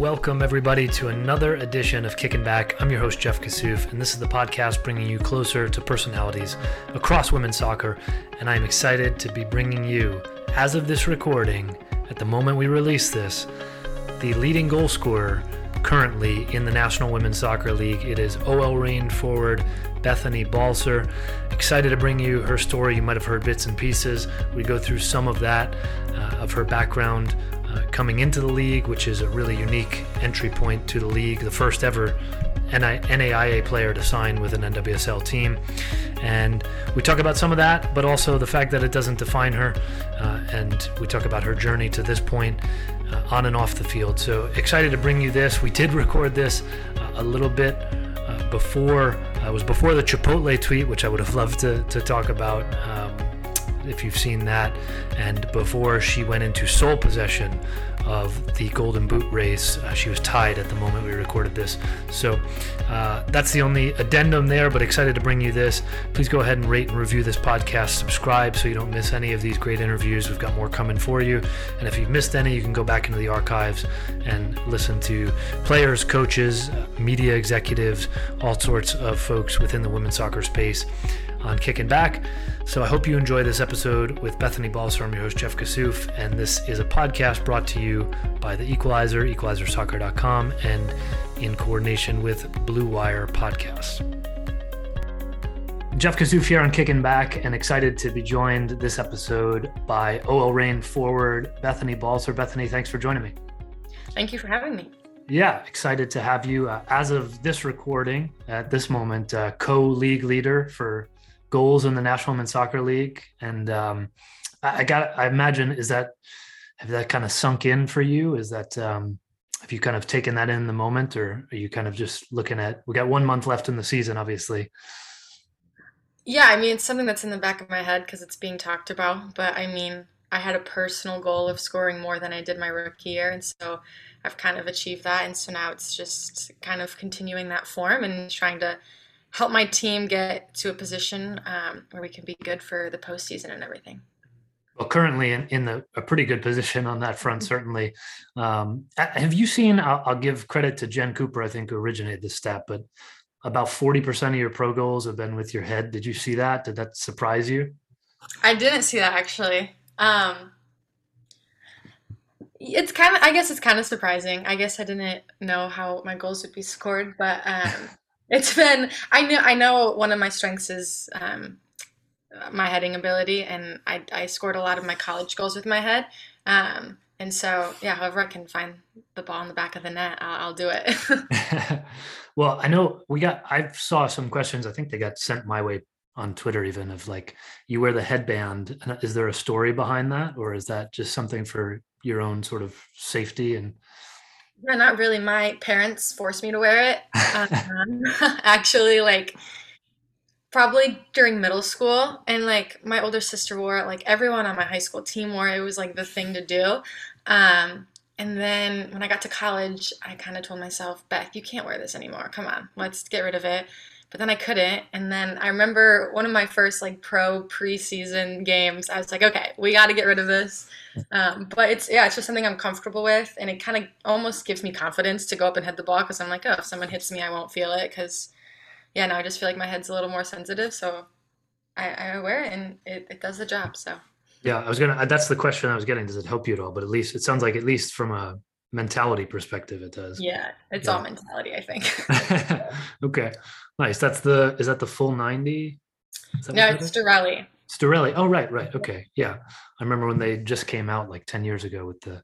welcome everybody to another edition of Kicking Back. I'm your host, Jeff Kassouf, and this is the podcast bringing you closer to personalities across women's soccer. And I'm excited to be bringing you, as of this recording, at the moment we release this, the leading goal scorer currently in the National Women's Soccer League. It is OL Reign forward Bethany Balcer. Excited to bring you her story. You might have heard bits and pieces. We go through some of that, uh, of her background uh, coming into the league, which is a really unique entry point to the league, the first ever NAIA player to sign with an NWSL team. And we talk about some of that, but also the fact that it doesn't define her. Uh, and we talk about her journey to this point uh, on and off the field. So excited to bring you this. We did record this uh, a little bit uh, before, uh, it was before the Chipotle tweet, which I would have loved to, to talk about. Um, if you've seen that, and before she went into sole possession of the Golden Boot race. Uh, she was tied at the moment we recorded this. So uh, that's the only addendum there, but excited to bring you this. Please go ahead and rate and review this podcast. Subscribe so you don't miss any of these great interviews. We've got more coming for you. And if you've missed any, you can go back into the archives and listen to players, coaches, media executives, all sorts of folks within the women's soccer space on Kicking Back. So I hope you enjoy this episode with Bethany Balcer. I'm your host, Jeff Kassouf, and this is a podcast brought to you by The Equalizer, equalizersoccer.com, and in coordination with Blue Wire Podcasts. Jeff Kassouf here on Kicking Back, and excited to be joined this episode by OL Reign forward Bethany Balcer. Bethany, thanks for joining me. Thank you for having me. Yeah, excited to have you. Uh, as of this recording, at this moment, uh, co league leader for goals in the National Women's Soccer League, and um, I, I got. I imagine is that have that kind of sunk in for you? Is that um, have you kind of taken that in the moment, or are you kind of just looking at? We got one month left in the season, obviously. Yeah, I mean it's something that's in the back of my head because it's being talked about. But I mean, I had a personal goal of scoring more than I did my rookie year, and so I've kind of achieved that. And so now it's just kind of continuing that form and trying to help my team get to a position um, where we can be good for the postseason and everything. Well, currently in, in the, a pretty good position on that front, certainly. Um, have you seen? I'll, I'll, give credit to Jen Cooper, I think, who originated this stat, but about 40% of your pro goals have been with your head. Did you see that? Did that surprise you? I didn't see that actually. Um, it's kind of, I guess it's kind of surprising. I guess I didn't know how my goals would be scored, but um, it's been I know I know one of my strengths is um, my heading ability, and I, I scored a lot of my college goals with my head. Um, and so, yeah, however I can find the ball in the back of the net, I'll, I'll do it. well, I know we got. I saw some questions. I think they got sent my way on Twitter, even of like you wear the headband. Is there a story behind that, or is that just something for your own sort of safety and? Yeah, not really. My parents forced me to wear it. Um, actually, like probably during middle school, and like my older sister wore it. Like everyone on my high school team wore it. It was like the thing to do. Um, and then when I got to college, I kind of told myself, Beth, you can't wear this anymore. Come on, let's get rid of it but then I couldn't. And then I remember one of my first like pro preseason games. I was like, okay, we got to get rid of this. Um, but it's yeah, it's just something I'm comfortable with, and it kind of almost gives me confidence to go up and hit the ball because I'm like, oh, if someone hits me, I won't feel it because yeah, now I just feel like my head's a little more sensitive, so I, I wear it and it, it does the job. So. Yeah, I was gonna. That's the question I was getting. Does it help you at all? But at least it sounds like, at least from a mentality perspective, it does. Yeah, it's yeah. all mentality, I think. okay. Nice. That's the is that the full 90? No, it's Storelli. Storelli. Oh, right, right. Okay. Yeah. I remember when they just came out like 10 years ago with the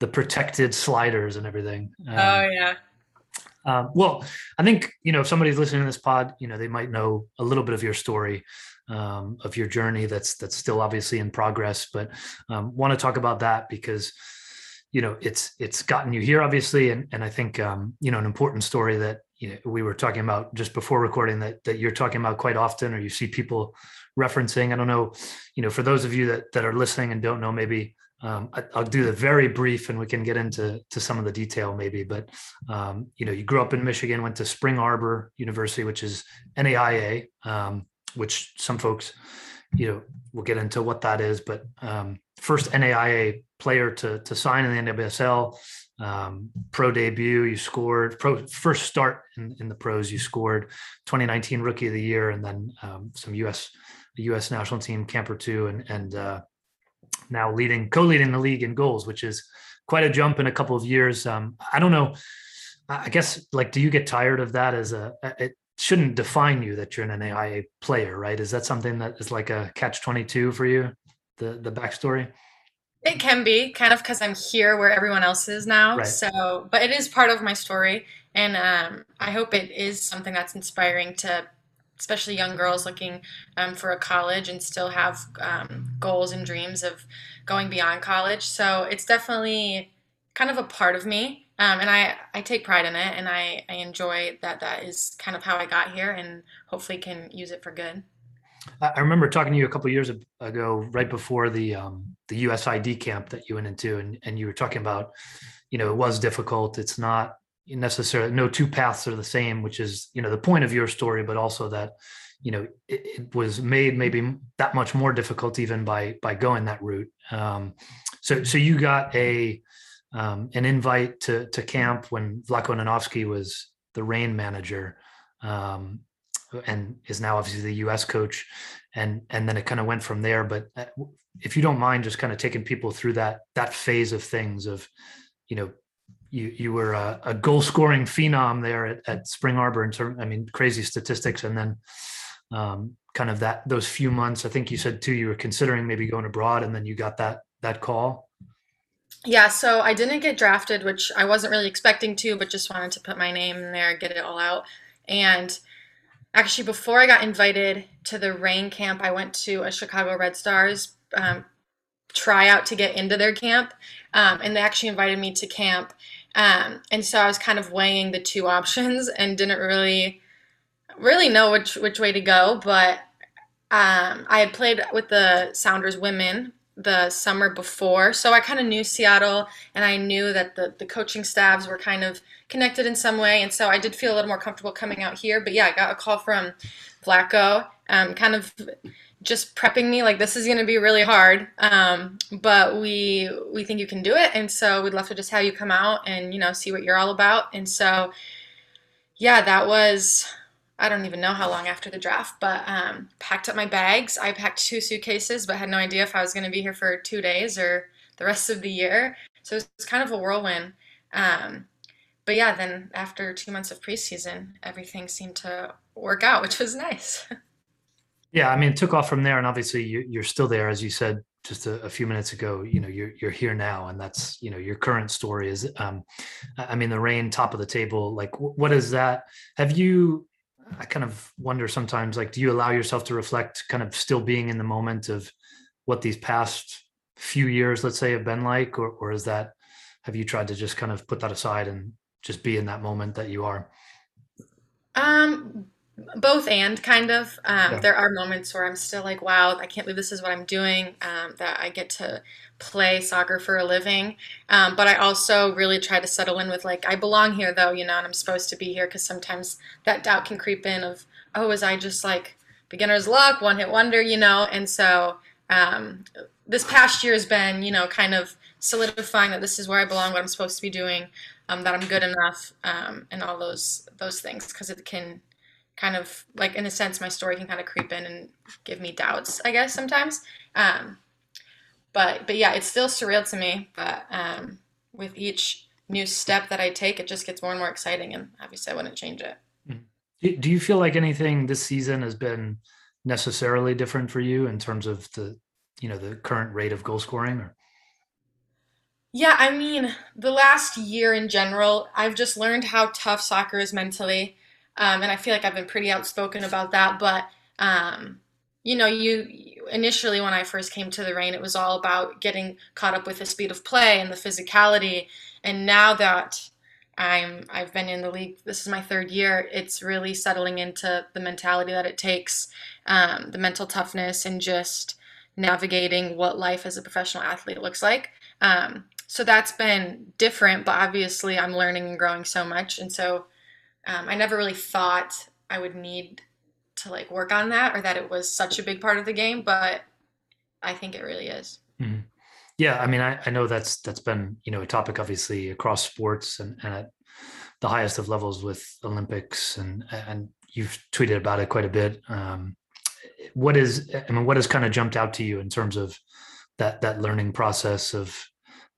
the protected sliders and everything. Um, oh yeah. Um, well, I think you know if somebody's listening to this pod, you know they might know a little bit of your story, um, of your journey. That's that's still obviously in progress, but um, want to talk about that because you know it's it's gotten you here obviously, and and I think um, you know an important story that you know we were talking about just before recording that that you're talking about quite often or you see people referencing. I don't know you know for those of you that that are listening and don't know maybe um, I, will do the very brief and we can get into to some of the detail maybe but um, you know you grew up in michigan went to spring arbor university which is naia um, which some folks you know we'll get into what that is but um, first naia player to to sign in the nwsl um, pro debut. You scored pro first start in, in, the pros. You scored 2019 Rookie of the Year, and then um, some U.S. U.S. national team camper two, and and uh, now leading co-leading the league in goals, which is quite a jump in a couple of years. Um, I don't know. I guess like, do you get tired of that as a? It shouldn't define you that you're an AIA player, right? Is that something that is like a catch twenty two for you? The the backstory. It can be kind of because I'm here where everyone else is now. Right. So, but it is part of my story, and um, I hope it is something that's inspiring to especially young girls looking um, for a college and still have um, goals and dreams of going beyond college. So it's definitely kind of a part of me. Um, and I, I take pride in it and I, I enjoy that that is kind of how I got here and hopefully can use it for good. I remember talking to you a couple years ago, right before the um, the USID camp that you went into, and, and you were talking about, you know, it was difficult. It's not necessarily no two paths are the same which is you know the point of your story but also that you know it, it was made maybe that much more difficult even by by going that route um, so so you got a um, an invite to to camp when Vlatko Andonovski was the Reign manager um, and is now obviously the US coach and and then it kind of went from there but uh, if you don't mind just kind of taking people through that that phase of things of you know you you were a, a goal scoring phenom there at, at Spring Arbor in terms, I mean, crazy statistics, and then um, kind of that those few months. I think you said too you were considering maybe going abroad, and then you got that that call. Yeah, so I didn't get drafted, which I wasn't really expecting to, but just wanted to put my name in there, get it all out. And actually, before I got invited to the Reign camp, I went to a Chicago Red Stars um, tryout to get into their camp, um, and they actually invited me to camp. Um, and so I was kind of weighing the two options and didn't really really know which which way to go. But um, I had played with the Sounders women the summer before, so I kind of knew Seattle, and I knew that the the coaching staffs were kind of connected in some way, and so I did feel a little more comfortable coming out here. But yeah, I got a call from Vlatko, um, kind of just prepping me like this is going to be really hard um, but we we think you can do it and so we'd love to just have you come out and you know see what you're all about and so yeah that was i don't even know how long after the draft but um, packed up my bags i packed two suitcases but had no idea if i was going to be here for two days or the rest of the year so it was kind of a whirlwind um, but yeah then after two months of preseason everything seemed to work out which was nice Yeah, I mean, it took off from there, and obviously you, are still there, as you said just a, a, few minutes ago. You know, you're you're here now, and that's you know your current story is. Um, I mean, the Reign, top of the table. Like, what is that? Have you? I kind of wonder sometimes. Like, do you allow yourself to reflect, kind of still being in the moment of what these past few years, let's say, have been like, or or is that? Have you tried to just kind of put that aside and just be in that moment that you are? Um, both and kind of. Um, yeah. there are moments where i'm still like wow i can't believe this is what i'm doing um, that i get to play soccer for a living. Um, but i also really try to settle in with like i belong here though you know and i'm supposed to be here because sometimes that doubt can creep in of oh is i just like beginner's luck one hit wonder you know? And so um, this past year has been you know kind of solidifying that this is where i belong what i'm supposed to be doing um, that i'm good enough um, and all those those things because it can kind of like in a sense my story can kind of creep in and give me doubts i guess sometimes. Um, but but yeah it's still surreal to me but um, with each new step that i take it just gets more and more exciting and obviously i wouldn't change it. Mm. do you feel like anything this season has been necessarily different for you in terms of the you know the current rate of goal scoring or? Yeah i mean the last year in general i've just learned how tough soccer is mentally um, and I feel like I've been pretty outspoken about that. But um, you know, you initially when I first came to the Reign, it was all about getting caught up with the speed of play and the physicality. And now that I'm I've been in the league, this is my third year. It's really settling into the mentality that it takes, um, the mental toughness, and just navigating what life as a professional athlete looks like. Um, so that's been different, but obviously I'm learning and growing so much, and so um, I never really thought I would need to like work on that or that it was such a big part of the game, but I think it really is. Mm-hmm. Yeah, I mean, I, I know that's that's been you know a topic obviously across sports and, and at the highest of levels with Olympics and and you've tweeted about it quite a bit. Um, what is I mean, what has kind of jumped out to you in terms of that that learning process of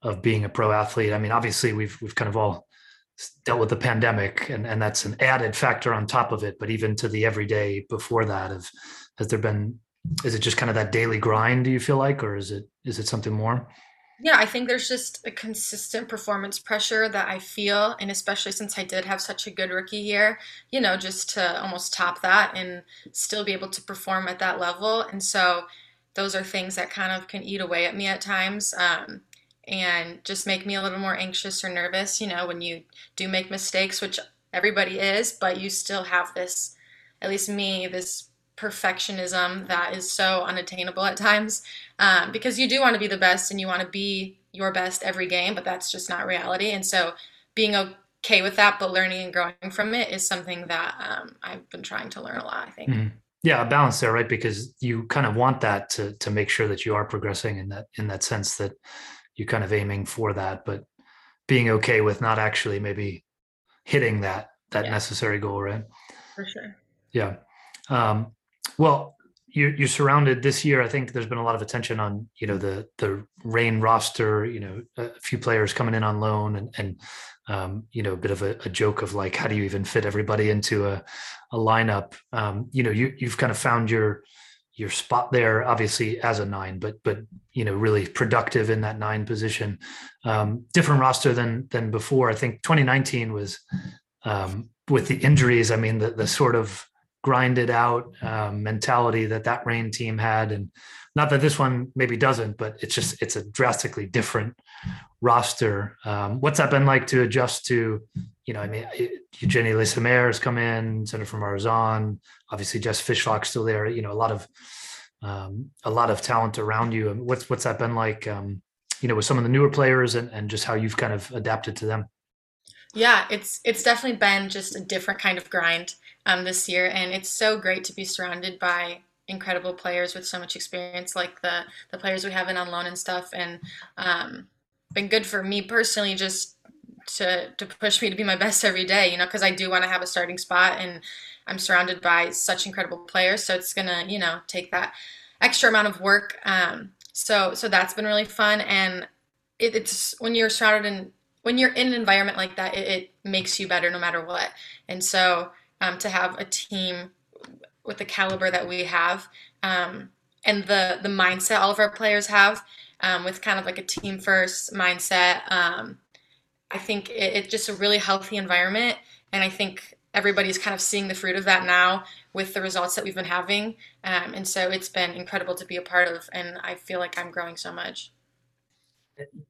of being a pro athlete? I mean, obviously we've we've kind of all dealt with the pandemic and and that's an added factor on top of it. But even to the everyday before that, of has there been is it just kind of that daily grind? Do you feel like, or is it is it something more? Yeah, I think there's just a consistent performance pressure that I feel, and especially since I did have such a good rookie year, you know, just to almost top that and still be able to perform at that level. And so those are things that kind of can eat away at me at times um, and just make me a little more anxious or nervous, you know, when you do make mistakes, which everybody is, but you still have this, at least me, this perfectionism that is so unattainable at times um, because you do want to be the best and you want to be your best every game, but that's just not reality. And so being okay with that, but learning and growing from it is something that um, I've been trying to learn a lot, I think. Mm-hmm. Yeah, a balance there, right? Because you kind of want that to to make sure that you are progressing in that in that sense that you're kind of aiming for that, but being okay with not actually maybe hitting that that yeah. necessary goal, right? For sure. Yeah. Um, well, you're, you're surrounded this year. I think there's been a lot of attention on you know the the Reign roster. You know, a few players coming in on loan, and and um, you know a bit of a, a, joke of like how do you even fit everybody into a a lineup? Um, you know, you you've kind of found your your spot there, obviously as a nine, but but you know really productive in that nine position. Um, different roster than than before. I think 2019 was um, with the injuries. I mean the the sort of grinded out um, mentality that that Reign team had, and not that this one maybe doesn't, but it's just it's a drastically different roster. Um, what's that been like to adjust to? You know, I mean, Eugenie Le has come in, Dzsenifer Marozsán, obviously Jess Fishlock still there. You know, a lot of um, a lot of talent around you. And what's what's that been like? Um, you know, with some of the newer players and, and just how you've kind of adapted to them. Yeah, it's it's definitely been just a different kind of grind um, this year, and it's so great to be surrounded by incredible players with so much experience, like the the players we have in on loan and stuff, and um, been good for me personally just to to push me to be my best every day, you know, because I do want to have a starting spot, and I'm surrounded by such incredible players, so it's gonna you know take that extra amount of work. Um, so so that's been really fun, and it, it's when you're surrounded in when you're in an environment like that, it, it makes you better no matter what. And so um, to have a team with the caliber that we have um, and the the mindset all of our players have um, with kind of like a team first mindset, um, I think it, it's just a really healthy environment. And I think everybody's kind of seeing the fruit of that now with the results that we've been having. Um, and so it's been incredible to be a part of. And I feel like I'm growing so much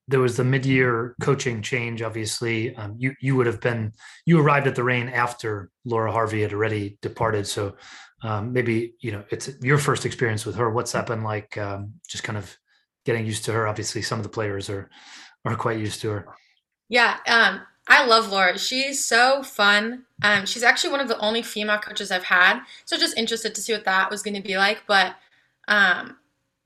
there was the mid-year coaching change. Obviously, um, you you would have been you arrived at the Reign after Laura Harvey had already departed. So um, maybe you know it's your first experience with her. What's that been like? Um, just kind of getting used to her. Obviously, some of the players are are quite used to her. Yeah, um, I love Laura. She's so fun. Um, she's actually one of the only female coaches I've had. So just interested to see what that was going to be like. But um,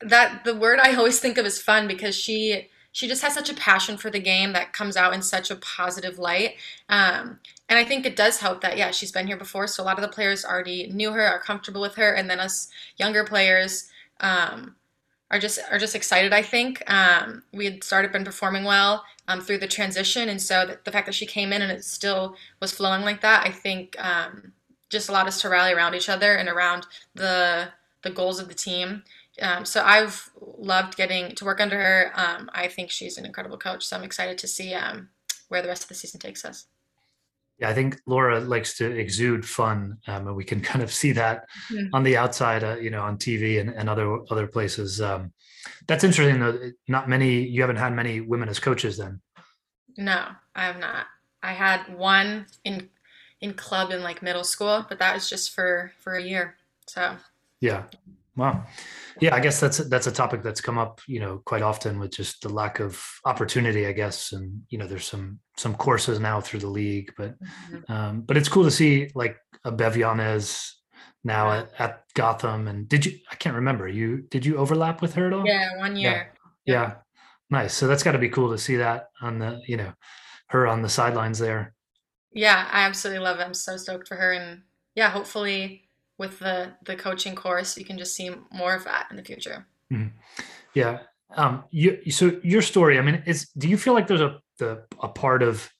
that the word I always think of is fun because she she just has such a passion for the game that comes out in such a positive light. Um, and I think it does help that, yeah, she's been here before. So a lot of the players already knew her, are comfortable with her. And then us younger players, um, are just are just excited. I think um, we had started been performing well um, through the transition, and so the, the, fact that she came in and it still was flowing like that, I think um, just allowed us to rally around each other and around the the goals of the team. Um, so I've loved getting to work under her. Um, I think she's an incredible coach. So I'm excited to see um, where the rest of the season takes us. Yeah, I think Laura likes to exude fun, um, and we can kind of see that mm-hmm. on the outside, uh, you know, on TV and, and other other places. Um, that's interesting, though. Not many. You haven't had many women as coaches, then. No, I have not. I had one in in club in like middle school, but that was just for for a year. So. Yeah. Wow. Yeah, I guess that's that's a topic that's come up, you know, quite often with just the lack of opportunity, I guess. And you know, there's some some courses now through the league, but mm-hmm. um, but it's cool to see like a Bev Yanez now at, at Gotham. And did you? I can't remember. You did you overlap with her at all? Yeah, one year. Yeah. yeah. Nice. So that's got to be cool to see that on the, you know, her on the sidelines there. Yeah, I absolutely love it. I'm so stoked for her, and yeah, hopefully with the the coaching course, you can just see more of that in the future. Mm-hmm. Yeah. Um. You. So your story. I mean, is do you feel like there's a the a part of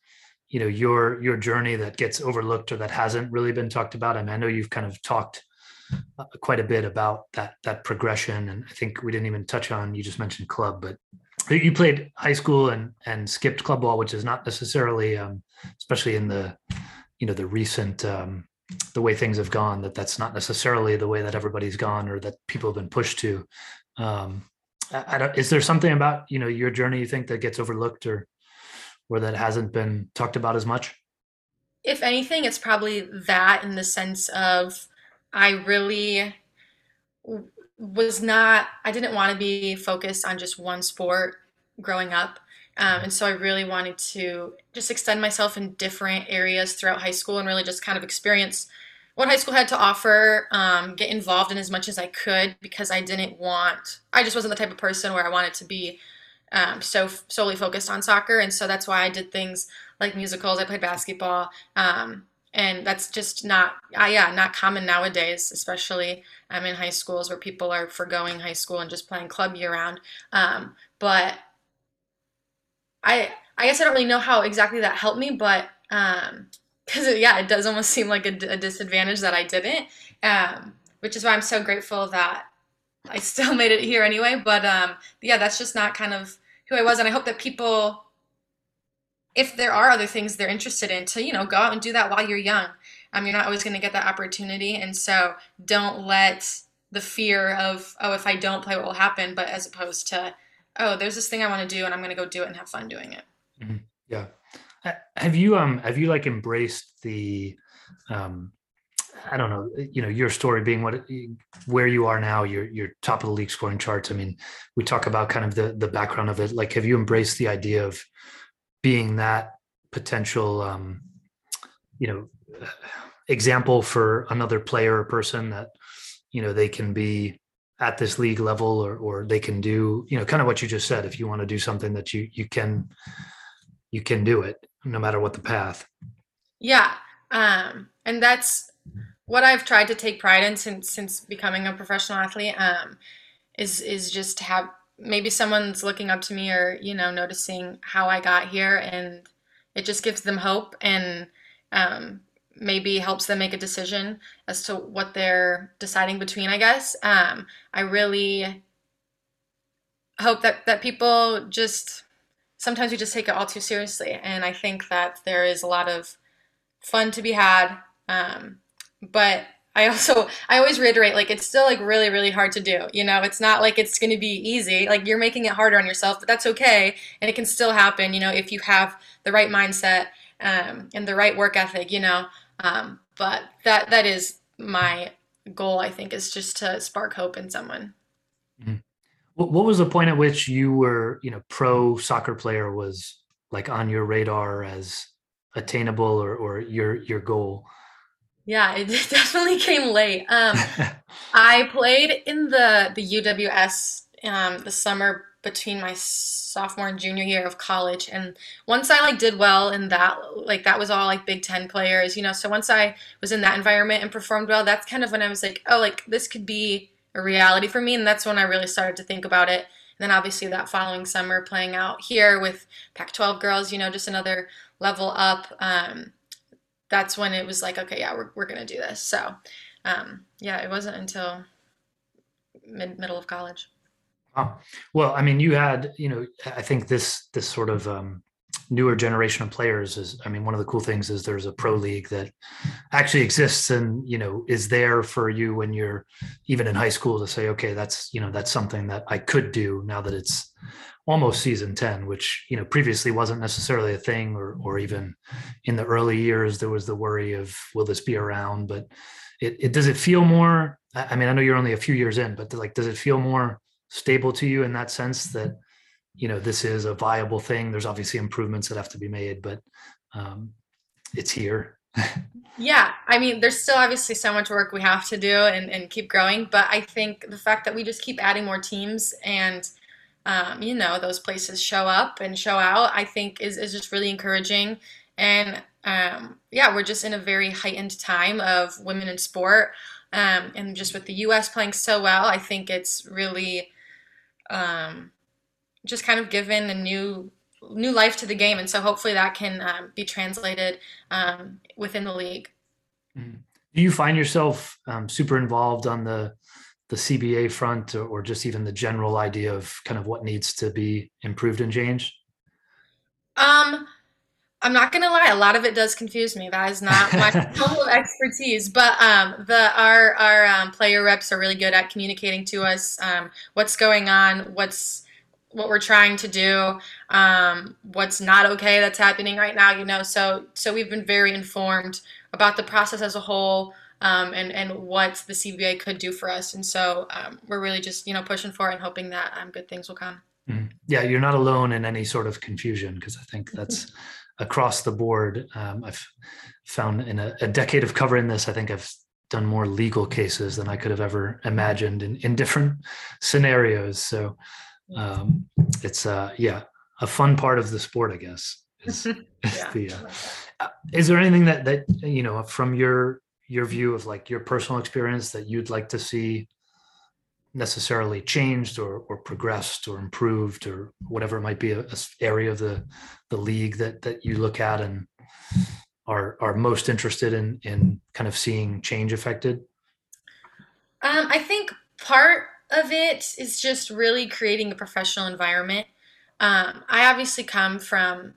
you know your your journey that gets overlooked or that hasn't really been talked about? I mean, I know you've kind of talked uh, quite a bit about that that progression, and I think we didn't even touch on. You just mentioned club, but you played high school and and skipped club ball, which is not necessarily, um, especially in the you know the recent um, the way things have gone. That that's not necessarily the way that everybody's gone or that people have been pushed to. Um, I, I don't, is there something about you know your journey you think that gets overlooked or or that hasn't been talked about as much? If anything, it's probably that in the sense of I really was not i didn't want to be focused on just one sport growing up um, and so i really wanted to just extend myself in different areas throughout high school and really just kind of experience what high school had to offer um, get involved in as much as i could because i didn't want i just wasn't the type of person where i wanted to be um, so solely focused on soccer. And so that's why i did things like musicals i played basketball um, and that's just not uh, yeah not common nowadays especially um, in high schools where people are foregoing high school and just playing club year round. Um, but i i guess i don't really know how exactly that helped me but um because yeah it does almost seem like a, a disadvantage that i didn't um which is why i'm so grateful that i still made it here anyway but um yeah that's just not kind of who i was and i hope that people if there are other things they're interested in to you know go out and do that while you're young. Um, you're not always going to get that opportunity and so don't let the fear of oh if i don't play what will happen but as opposed to oh there's this thing i want to do and i'm going to go do it and have fun doing it mm-hmm. yeah have you um have you like embraced the um I don't know, you know, your story being what where you are now, you're you're top of the league scoring charts. I mean, we talk about kind of the the background of it. Like, have you embraced the idea of being that potential um, you know example for another player or person that you know they can be at this league level or or they can do you know kind of what you just said if you want to do something that you you can you can do it no matter what the path. Yeah um and that's what i've tried to take pride in since since becoming a professional athlete um is is just to have maybe someone's looking up to me or you know noticing how I got here, and it just gives them hope and um, maybe helps them make a decision as to what they're deciding between. I guess um, I really hope that that people just sometimes we just take it all too seriously, and I think that there is a lot of fun to be had. Um, but I also I always reiterate like it's still like really really hard to do. You know, it's not like it's going to be easy. Like you're making it harder on yourself, but that's okay and it can still happen, you know, if you have the right mindset um, and the right work ethic, you know. Um, but that that is my goal I think is just to spark hope in someone. Mm-hmm. What was the point at which you were, you know, pro soccer player was like on your radar as attainable or or your your goal? Yeah, it definitely came late. Um, I played in the the UWS um, the summer between my sophomore and junior year of college, and once I like did well in that, like that was all like Big Ten players, you know. So once I was in that environment and performed well, that's kind of when I was like, oh, like this could be a reality for me, and that's when I really started to think about it. And then obviously that following summer, playing out here with Pac-12 girls, you know, just another level up. Um, that's when it was like, okay, yeah, we're, we're to do this. So, um, yeah, it wasn't until mid middle of college. Well, I mean, you had, you know, I think this, this sort of, um, newer generation of players is i mean one of the cool things is there's a pro league that actually exists and you know is there for you when you're even in high school to say okay that's you know that's something that i could do now that it's almost season 10 which you know previously wasn't necessarily a thing or or even in the early years there was the worry of will this be around? But it, it does it feel more i mean i know you're only a few years in but like does it feel more stable to you in that sense that you know this is a viable thing there's obviously improvements that have to be made but um, it's here yeah i mean there's still obviously so much work we have to do and, and keep growing but i think the fact that we just keep adding more teams and um, you know, those places show up and show out, I think is, is just really encouraging. And um, yeah, we're just in a very heightened time of women in sport. Um, and just with the US playing so well, I think it's really um, just kind of given a new new life to the game. And so hopefully that can um, be translated um, within the league. Mm-hmm. Do you find yourself um, super involved on the the CBA front, or, or, just even the general idea of kind of what needs to be improved and changed? Um, I'm not gonna lie, a lot of it does confuse me. That is not my level of expertise. But um, the our our um, player reps are really good at communicating to us um, what's going on, what's what we're trying to do, um, what's not okay that's happening right now. You know, so so we've been very informed about the process as a whole um, and and what the CBA could do for us. And so um, we're really just you know pushing for it and hoping that um, good things will come. Mm-hmm. Yeah, you're not alone in any sort of confusion because I think that's across the board. Um, I've found in a, a, decade of covering this, I think I've done more legal cases than I could have ever imagined in in different scenarios. So um, it's uh, yeah a fun part of the sport, I guess. Is, yeah. the, uh, is there anything that that you know from your your view of like your personal experience that you'd like to see necessarily changed or, or progressed or improved or whatever it might be a, a, area of the the league that that you look at and are are most interested in in kind of seeing change affected? Um, i think part of it is just really creating a professional environment. Um, i obviously come from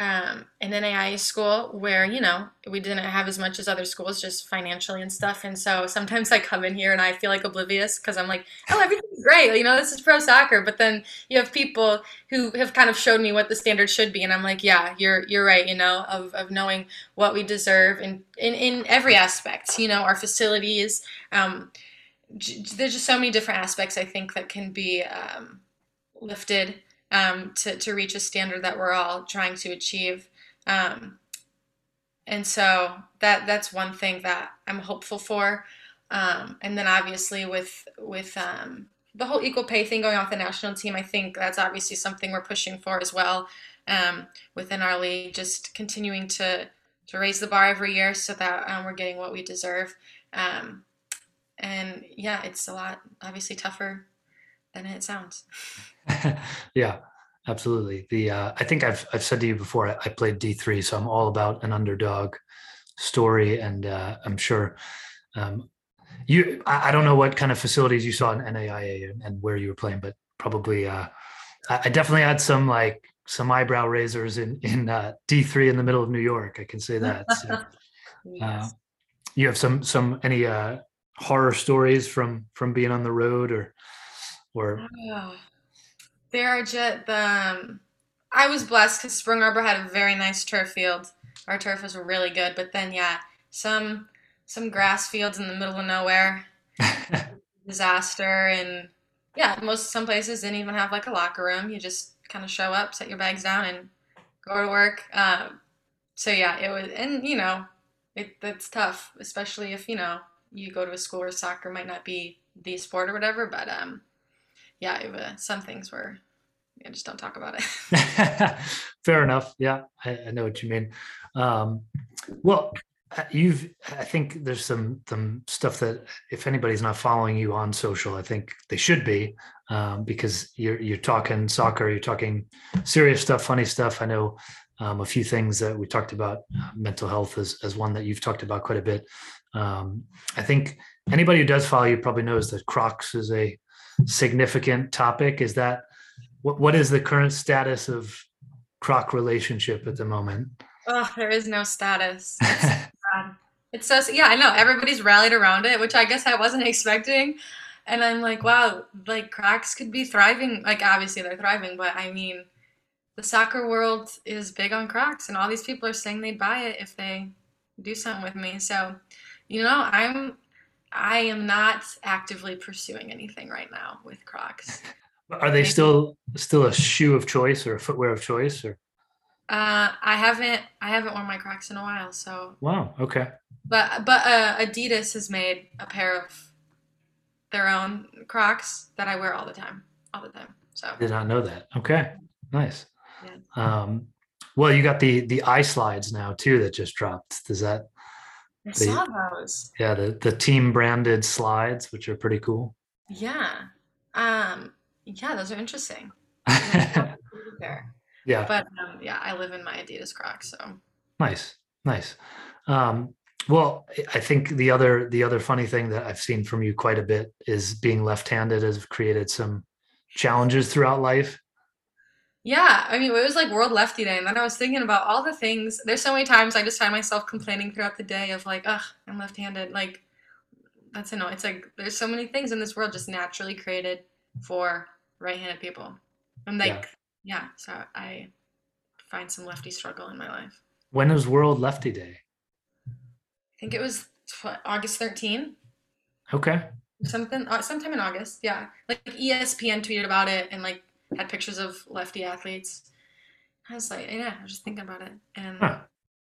um, an NAIA school where, you know, we didn't have as much as other schools just financially and stuff. And so sometimes I come in here and I feel like oblivious because I'm like, oh, everything's great. You know, this is pro soccer. But then you have people who have kind of showed me what the standard should be. And I'm like, yeah, you're, you're right, you know, of, of knowing what we deserve in, in, in every aspect, you know, our facilities. Um, there's just so many different aspects I think that can be um, lifted um, to, to reach a standard that we're all trying to achieve. Um, and so that that's one thing that I'm hopeful for. Um, and then obviously with with um, the whole equal pay thing going on with the national team, I think that's obviously something we're pushing for as well um, within our league. Just continuing to to raise the bar every year so that um, we're getting what we deserve. And yeah, it's a lot obviously tougher than it sounds. yeah, absolutely. The uh, I think I've I've said to you before. I, I played D three, so I'm all about an underdog story, and uh, I'm sure um, you. I, I, don't know what kind of facilities you saw in NAIA and, and where you were playing, but probably uh, I, I, definitely had some like some eyebrow raisers in in uh, D three in the middle of New York. I can say that. So, uh, yes. you have some some any uh, horror stories from from being on the road or or oh, there are just the um, I was blessed because Spring Arbor had a very nice turf field. Our turf was really good, but then yeah, some some grass fields in the middle of nowhere, disaster, and yeah, most some places didn't even have like a locker room. You just kind of show up, set your bags down, and go to work. Um, so yeah, it was, and you know, it that's tough, especially if you know you go to a school where soccer might not be the sport or whatever. But um, yeah, it, uh, some things were, I just don't talk about it. Fair enough. Yeah, I, I, know what you mean. Um, well, uh, you've, I think there's some, some stuff that if anybody's not following you on social, I think they should be, um, because you're, you're talking soccer, you're talking serious stuff, funny stuff. I know um, a few things that we talked about uh, mental health as, as one that you've talked about quite a bit. Um, I think anybody who does follow you probably knows that Crocs is a significant topic. Is that what, what is the current status of Croc relationship at the moment? Oh, there is no status. It's, um, it's so yeah, I know everybody's rallied around it, which I guess I wasn't expecting. And I'm like, wow, like Crocs could be thriving. Like obviously they're thriving, but I mean, the soccer world is big on Crocs, and all these people are saying they'd buy it if they do something with me. So, you know, I'm I am not actively pursuing anything right now with Crocs. Are they still still a shoe of choice or a footwear of choice or? Uh, I haven't I haven't worn my Crocs in a while, so. Wow. Okay. But but uh, Adidas has made a pair of their own Crocs that I wear all the time, all the time. So Did not know that. Okay, nice. Yeah. Um, well, you got the the iSlides now too that just dropped. Does that? I saw those. Yeah, the the team branded slides, which are pretty cool. Yeah. Um, yeah, those are interesting. There. yeah, But um, yeah, I live in my Adidas Crocs, so nice, nice. Um, well, I- I think the other the other funny thing that I've seen from you quite a bit is being left-handed has created some challenges throughout life. Yeah, I mean, it was like World Lefty Day, and then I was thinking about all the things. There's so many times I just find myself complaining throughout the day of like, ugh, I'm left-handed. Like, that's a no. It's like there's so many things in this world just naturally created for right-handed people, and Yeah. like, yeah. So I find some lefty struggle in my life. When is World Lefty Day? I think it was what, August 13. Okay. something uh, sometime in August. Yeah, like ESPN tweeted about it and like had pictures of lefty athletes. I was like, yeah, I was just thinking about it, and Huh.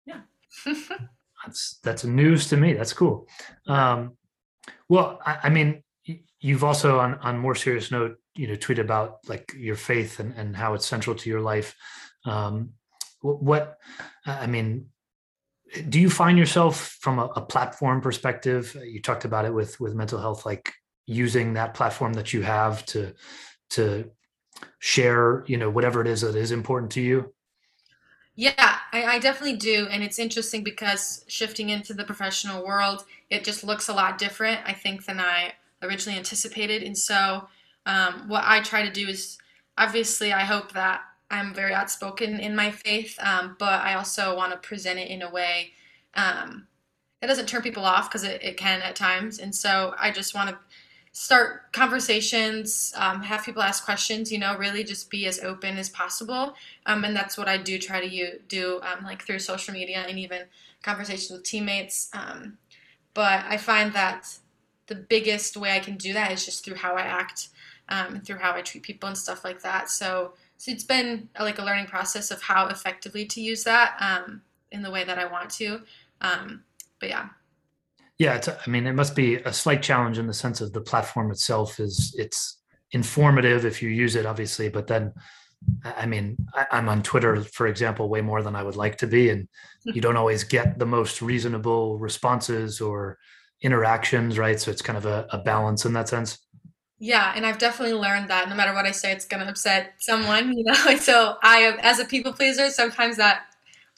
yeah, That's that's news to me. That's cool. Um, well, I, I mean, you've also on on more serious note, you know, tweet about like your faith and and how it's central to your life. Um, what I mean, do you find yourself from a, a platform perspective? You talked about it with with mental health, like using that platform that you have to to share, you know, whatever it is that is important to you. yeah, I, I definitely do, and it's interesting because shifting into the professional world, it just looks a lot different, I think, than I originally anticipated, and so um, what I try to do is obviously I hope that I'm very outspoken in my faith, um, but I also want to present it in a way um, that doesn't turn people off because it, it can at times. And so I just want to start conversations, um, have people ask questions, you know, really just be as open as possible. Um, and that's what I do try to do, um, like through social media and even conversations with teammates. Um, but I find that the biggest way I can do that is just through how I act, um, through how I treat people and stuff like that. So, so it's been uh, like a learning process of how effectively to use that um, in the way that I want to. But yeah, Yeah, it's, I mean, it must be a slight challenge in the sense of the platform itself is it's informative if you use it, obviously, but then, I mean, I, I'm on Twitter, for example, way more than I would like to be, and you don't always get the most reasonable responses or interactions, right? So it's kind of a, a balance in that sense. Yeah, and I've definitely learned that no matter what I say, it's gonna upset someone, you know. And so I, as a people pleaser, sometimes that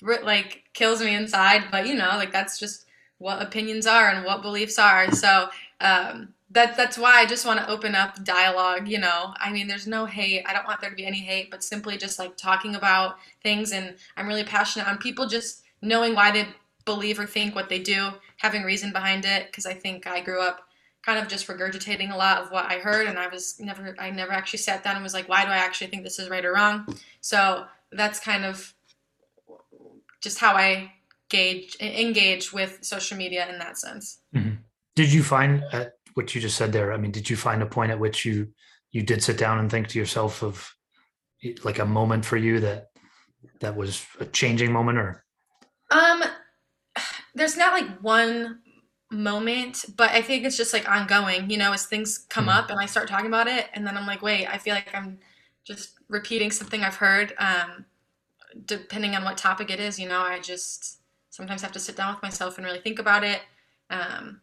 like kills me inside. But you know, like that's just what opinions are and what beliefs are. So um, that that's why I just want to open up dialogue. You know, I mean, there's no hate. I don't want there to be any hate, but simply just like talking about things. And I'm really passionate on people just knowing why they believe or think what they do, having reason behind it. Because I think I grew up kind of just regurgitating a lot of what I heard, and I was never, I never actually sat down and was like, why do I actually think this is right or wrong? So that's kind of just how I gauge, engage with social media in that sense. Did you find uh, what you just said there? I mean, did you find a point at which you you did sit down and think to yourself of like a moment for you that that was a changing moment, or Um, there's not like one moment, but I think it's just like ongoing, you know, as things come Mhm. up and I start talking about it, and then I'm like, wait, I feel like I'm just repeating something I've heard. Um, depending on what topic it is, you know, I just sometimes have to sit down with myself and really think about it. Um,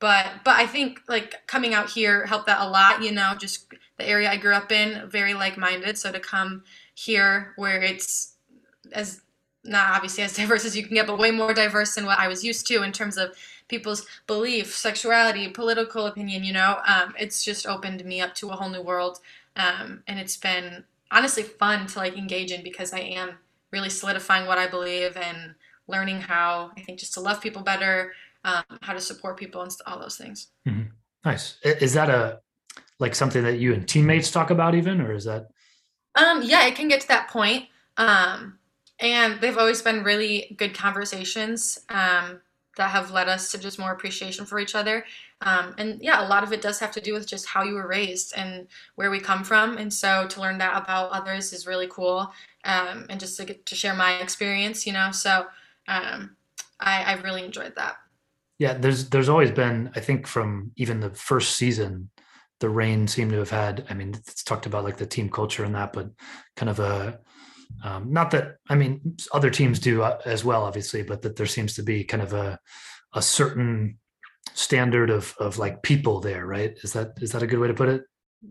but but I think like coming out here helped that a lot, you know, just the area I grew up in, very like-minded. So to come here where it's as not obviously as diverse as you can get, but way more diverse than what I was used to in terms of people's belief, sexuality, political opinion. You know, um, it's just opened me up to a whole new world, um, and it's been honestly fun to like engage in because I am really solidifying what I believe and learning how I think just to love people better, um, how to support people, and all those things. nice. Is that a like something that you and teammates talk about even, or is that Um, yeah, it can get to that point. Um, and they've always been really good conversations um, that have led us to just more appreciation for each other. Um, and yeah, a lot of it does have to do with just how you were raised and where we come from. And so to learn that about others is really cool. Um, and just to get to share my experience, you know. So um, I, I've really enjoyed that. Yeah, there's there's always been, I think, from even the first season, the Reign seemed to have had. I mean, it's talked about like the team culture and that, but kind of a um, not that I mean other teams do uh, as well, obviously, but that there seems to be kind of a a certain standard of of like people there, right? Is that is that a good way to put it?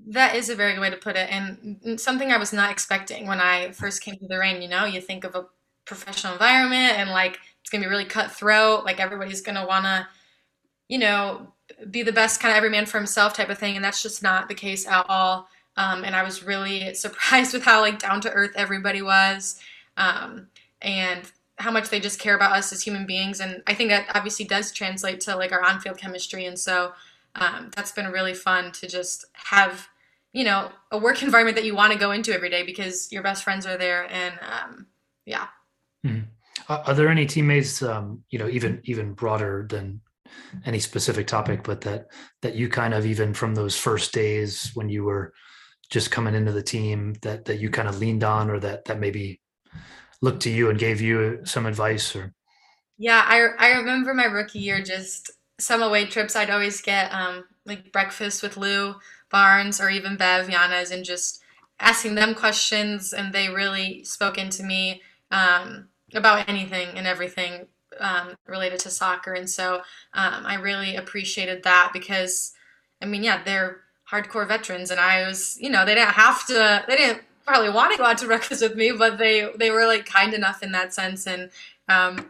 That is a very good way to put it, and something I was not expecting when I first came to the Reign. You know, you think of a professional environment and like it's gonna be really cutthroat, like everybody's gonna wanna, you know, be the best kind of every man for himself type of thing, and that's just not the case at all. Um, and I was really surprised with how like down to earth everybody was, um, and how much they just care about us as human beings. And I think that obviously does translate to like our on field chemistry. And so um, that's been really fun to just have, you know, a work environment that you want to go into every day because your best friends are there. And um, yeah. Mm-hmm. Are there any teammates, um, you know, even even broader than any specific topic, but that that you kind of even from those first days when you were just coming into the team that that you kind of leaned on, or that that maybe looked to you and gave you some advice or yeah i, I remember my rookie year just some away trips i'd always get um, like breakfast with lu barnes or even bev yanez and just asking them questions and they really spoke into me um, about anything and everything um, related to soccer. And so um, i really appreciated that because i mean yeah they're hardcore veterans and i was you know they didn't have to they didn't probably want to go out to breakfast with me, but they they were like kind enough in that sense, and um,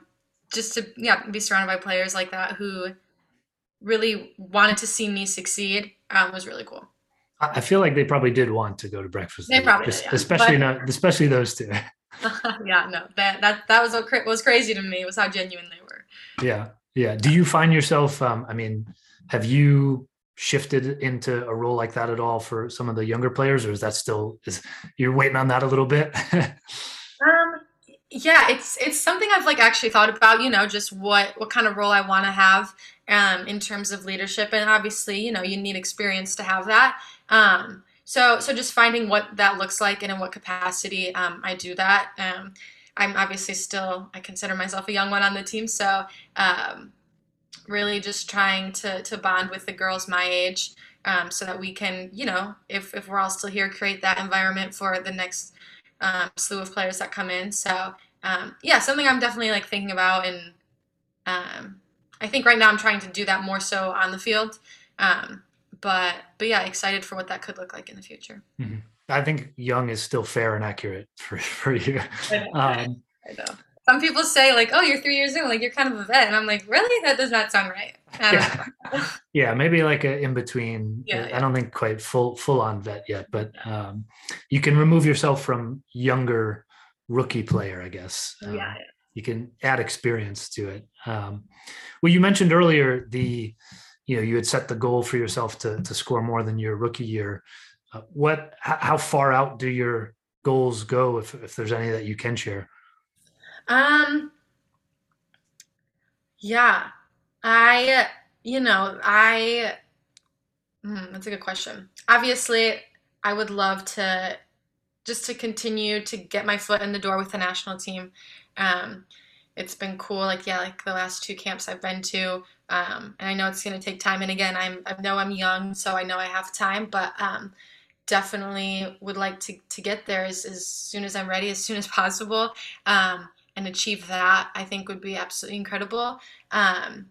just to yeah be surrounded by players like that who really wanted to see me succeed um, was really cool. I feel like they probably did want to go to breakfast. They probably, did, yeah. especially but, not, especially those two. yeah, no, that that that was what was crazy to me was how genuine they were. Yeah, yeah. Do you find yourself? Um, I mean, have you shifted into a role like that at all for some of the younger players, or is that still is you're waiting on that a little bit? um, yeah, it's it's something I've like actually thought about. You know, just what what kind of role I want to have um, in terms of leadership, and obviously, you know, you need experience to have that. Um, so so just finding what that looks like and in what capacity um, I do that. Um, I'm obviously still I consider myself a young one on the team, so um, really just trying to to bond with the girls my age um, so that we can you know if, if we're all still here create that environment for the next slew of players that come in so yeah something i'm definitely like thinking about and i think right now i'm trying to do that more so on the field um, but but yeah excited for what that could look like in the future mm-hmm. i think young is still fair and accurate for for you I know. Um, I know some people say like, "Oh, you're three years in, like you're kind of a vet," and I'm like, "Really? That does not sound right." Yeah. yeah, maybe like a in between. Yeah, yeah, I don't think quite full full on vet yet, but um, you can remove yourself from younger rookie player, I guess. Um, yeah, You can add experience to it. Um, well, you mentioned earlier the, you know, you had set the goal for yourself to to score more than your rookie year. Uh, what? How far out do your goals go, if if there's any that you can share? Um, yeah, I, you know, I, mm, that's a good question. Obviously, I would love to just to continue to get my foot in the door with the national team. Um, it's been cool, like yeah, like the last two camps I've been to, um, and I know it's going to take time. And again, I'm I know I'm young, so I know I have time, but um, definitely would like to to get there as, as soon as I'm ready, as soon as possible. Um, and achieve that, I think would be absolutely incredible. Um,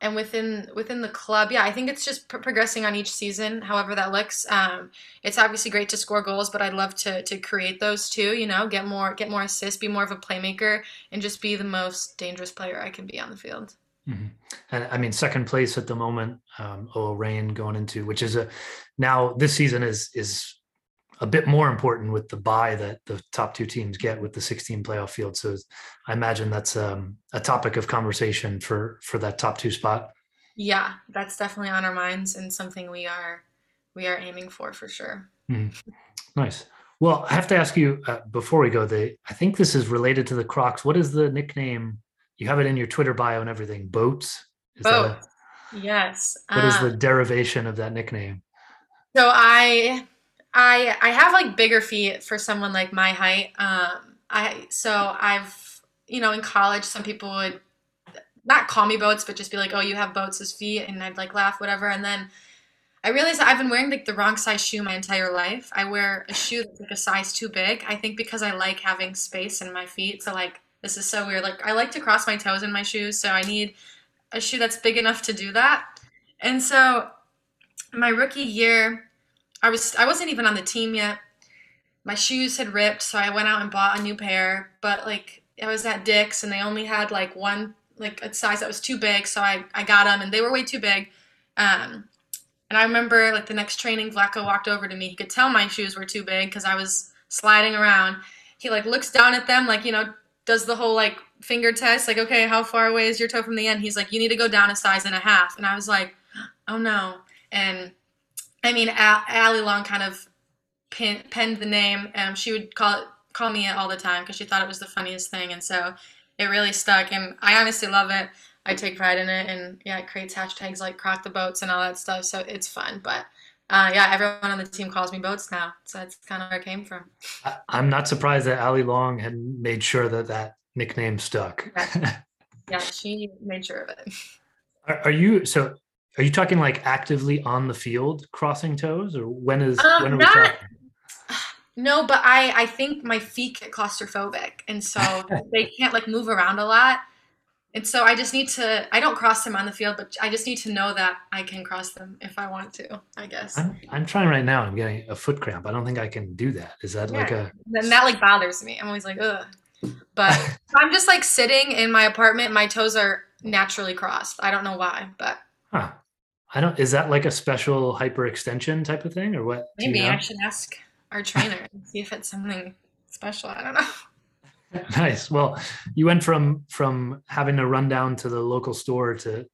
and within within the club, yeah, I think it's just progressing on each season, however that looks. Um, it's obviously great to score goals, but I'd love to to create those too. You know, get more get more assists, be more of a playmaker, and just be the most dangerous player I can be on the field. Mm-hmm. And I mean, second place at the moment, um, Reign going into, which is a now this season is is a bit more important with the bye that the top two teams get with the 16 playoff field. So I imagine that's um, a topic of conversation for for that top two spot. Yeah, that's definitely on our minds and something we are we are aiming for for sure. Mm. Nice. Well, I have to ask you uh, before we go. The I think this is related to the Crocs. What is the nickname? You have it in your Twitter bio and everything. Boats. Is Boats. yes. What uh, is the derivation of that nickname? So I I I have like bigger feet for someone like my height. Um, I so I've you know in college some people would not call me boats but just be like oh you have boats as feet and I'd like laugh whatever and then I realized I've been wearing like the wrong size shoe my entire life. I wear a shoe that's like a size too big. I think because I like having space in my feet. So like this is so weird. Like I like to cross my toes in my shoes, so I need a shoe that's big enough to do that. And so my rookie year, I was I wasn't even on the team yet. My shoes had ripped, so I went out and bought a new pair. But like I was at Dick's and they only had like one like a size that was too big, so I I got them and they were way too big. Um, and I remember like the next training, Vlatko walked over to me. He could tell my shoes were too big because I was sliding around. He like looks down at them, like you know, does the whole like finger test, like okay, how far away is your toe from the end? He's like, you need to go down a size and a half. And I was like, oh no. And I mean, Allie Long kind of pin, penned the name. Um, she would call it call me it all the time because she thought it was the funniest thing, and so it really stuck. And I honestly love it. I take pride in it, and yeah, it creates hashtags like "crock the boats" and all that stuff. So it's fun, but. Uh, yeah, everyone on the team calls me Boats now, so that's kind of where it came from. I'm not surprised that Allie Long had made sure that that nickname stuck. yeah, she made sure of it. Are, are, you so? Are you talking like actively on the field crossing toes, or when is um, when are not, we talking? No, but I I think my feet get claustrophobic, and so they can't like move around a lot. And so I just need to, I don't cross them on the field, but I just need to know that I can cross them if I want to, I guess. I'm, I'm trying right now. I'm getting a foot cramp. I don't think I can do that. Is that yeah. like a. Then that like bothers me. I'm always like, ugh. But I'm just like sitting in my apartment. My toes are naturally crossed. I don't know why, but. Huh. I don't, is that like a special hyperextension type of thing or what? Maybe you know? I should ask our trainer and see if it's something special. I don't know. nice. Well, you went from from having to run down to the local store to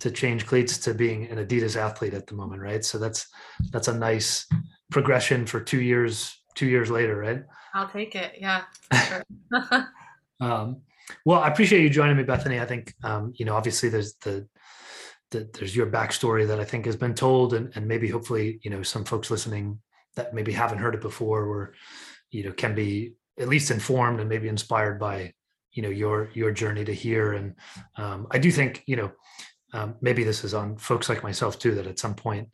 to change cleats to being an Adidas athlete at the moment, right? So that's that's a nice progression for two years two years later, right? I'll take it. Yeah, for sure. um, well, I appreciate you joining me, Bethany. I think um, you know, obviously, there's the, the there's your backstory that I think has been told, and and maybe hopefully, you know, some folks listening that maybe haven't heard it before, or you know, can be at least informed and maybe inspired by you know your your journey to here. And um, i do think you know um, maybe this is on folks like myself too that at some point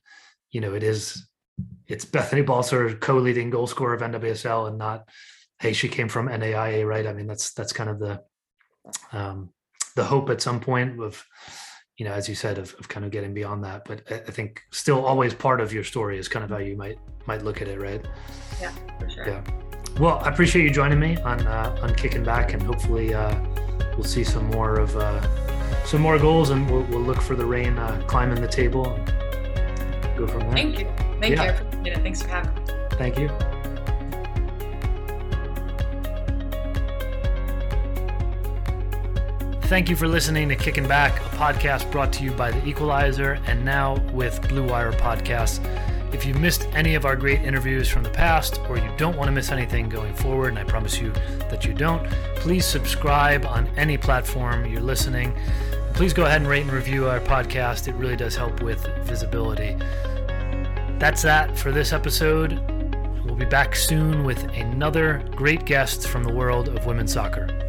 you know it is it's bethany balcer co-leading goal scorer of nwsl and not hey she came from naia right? I mean that's that's kind of the um, the hope at some point of you know as you said of, of kind of getting beyond that but I, I think still always part of your story is kind of how you might might look at it right yeah for sure yeah well, I appreciate you joining me on uh, on kicking back, and hopefully uh, we'll see some more of uh, some more goals, and we'll, we'll look for the Reign uh, climbing the table and go from there. Thank you. Thank yeah. you. I appreciate it. Thanks for having me. Thank you. Thank you for listening to Kicking Back, a podcast brought to you by The Equalizer and now with Blue Wire Podcasts. If you've missed any of our great interviews from the past, or you don't want to miss anything going forward, and I promise you that you don't, please subscribe on any platform you're listening. Please go ahead and rate and review our podcast. It really does help with visibility. That's that for this episode. We'll be back soon with another great guest from the world of women's soccer.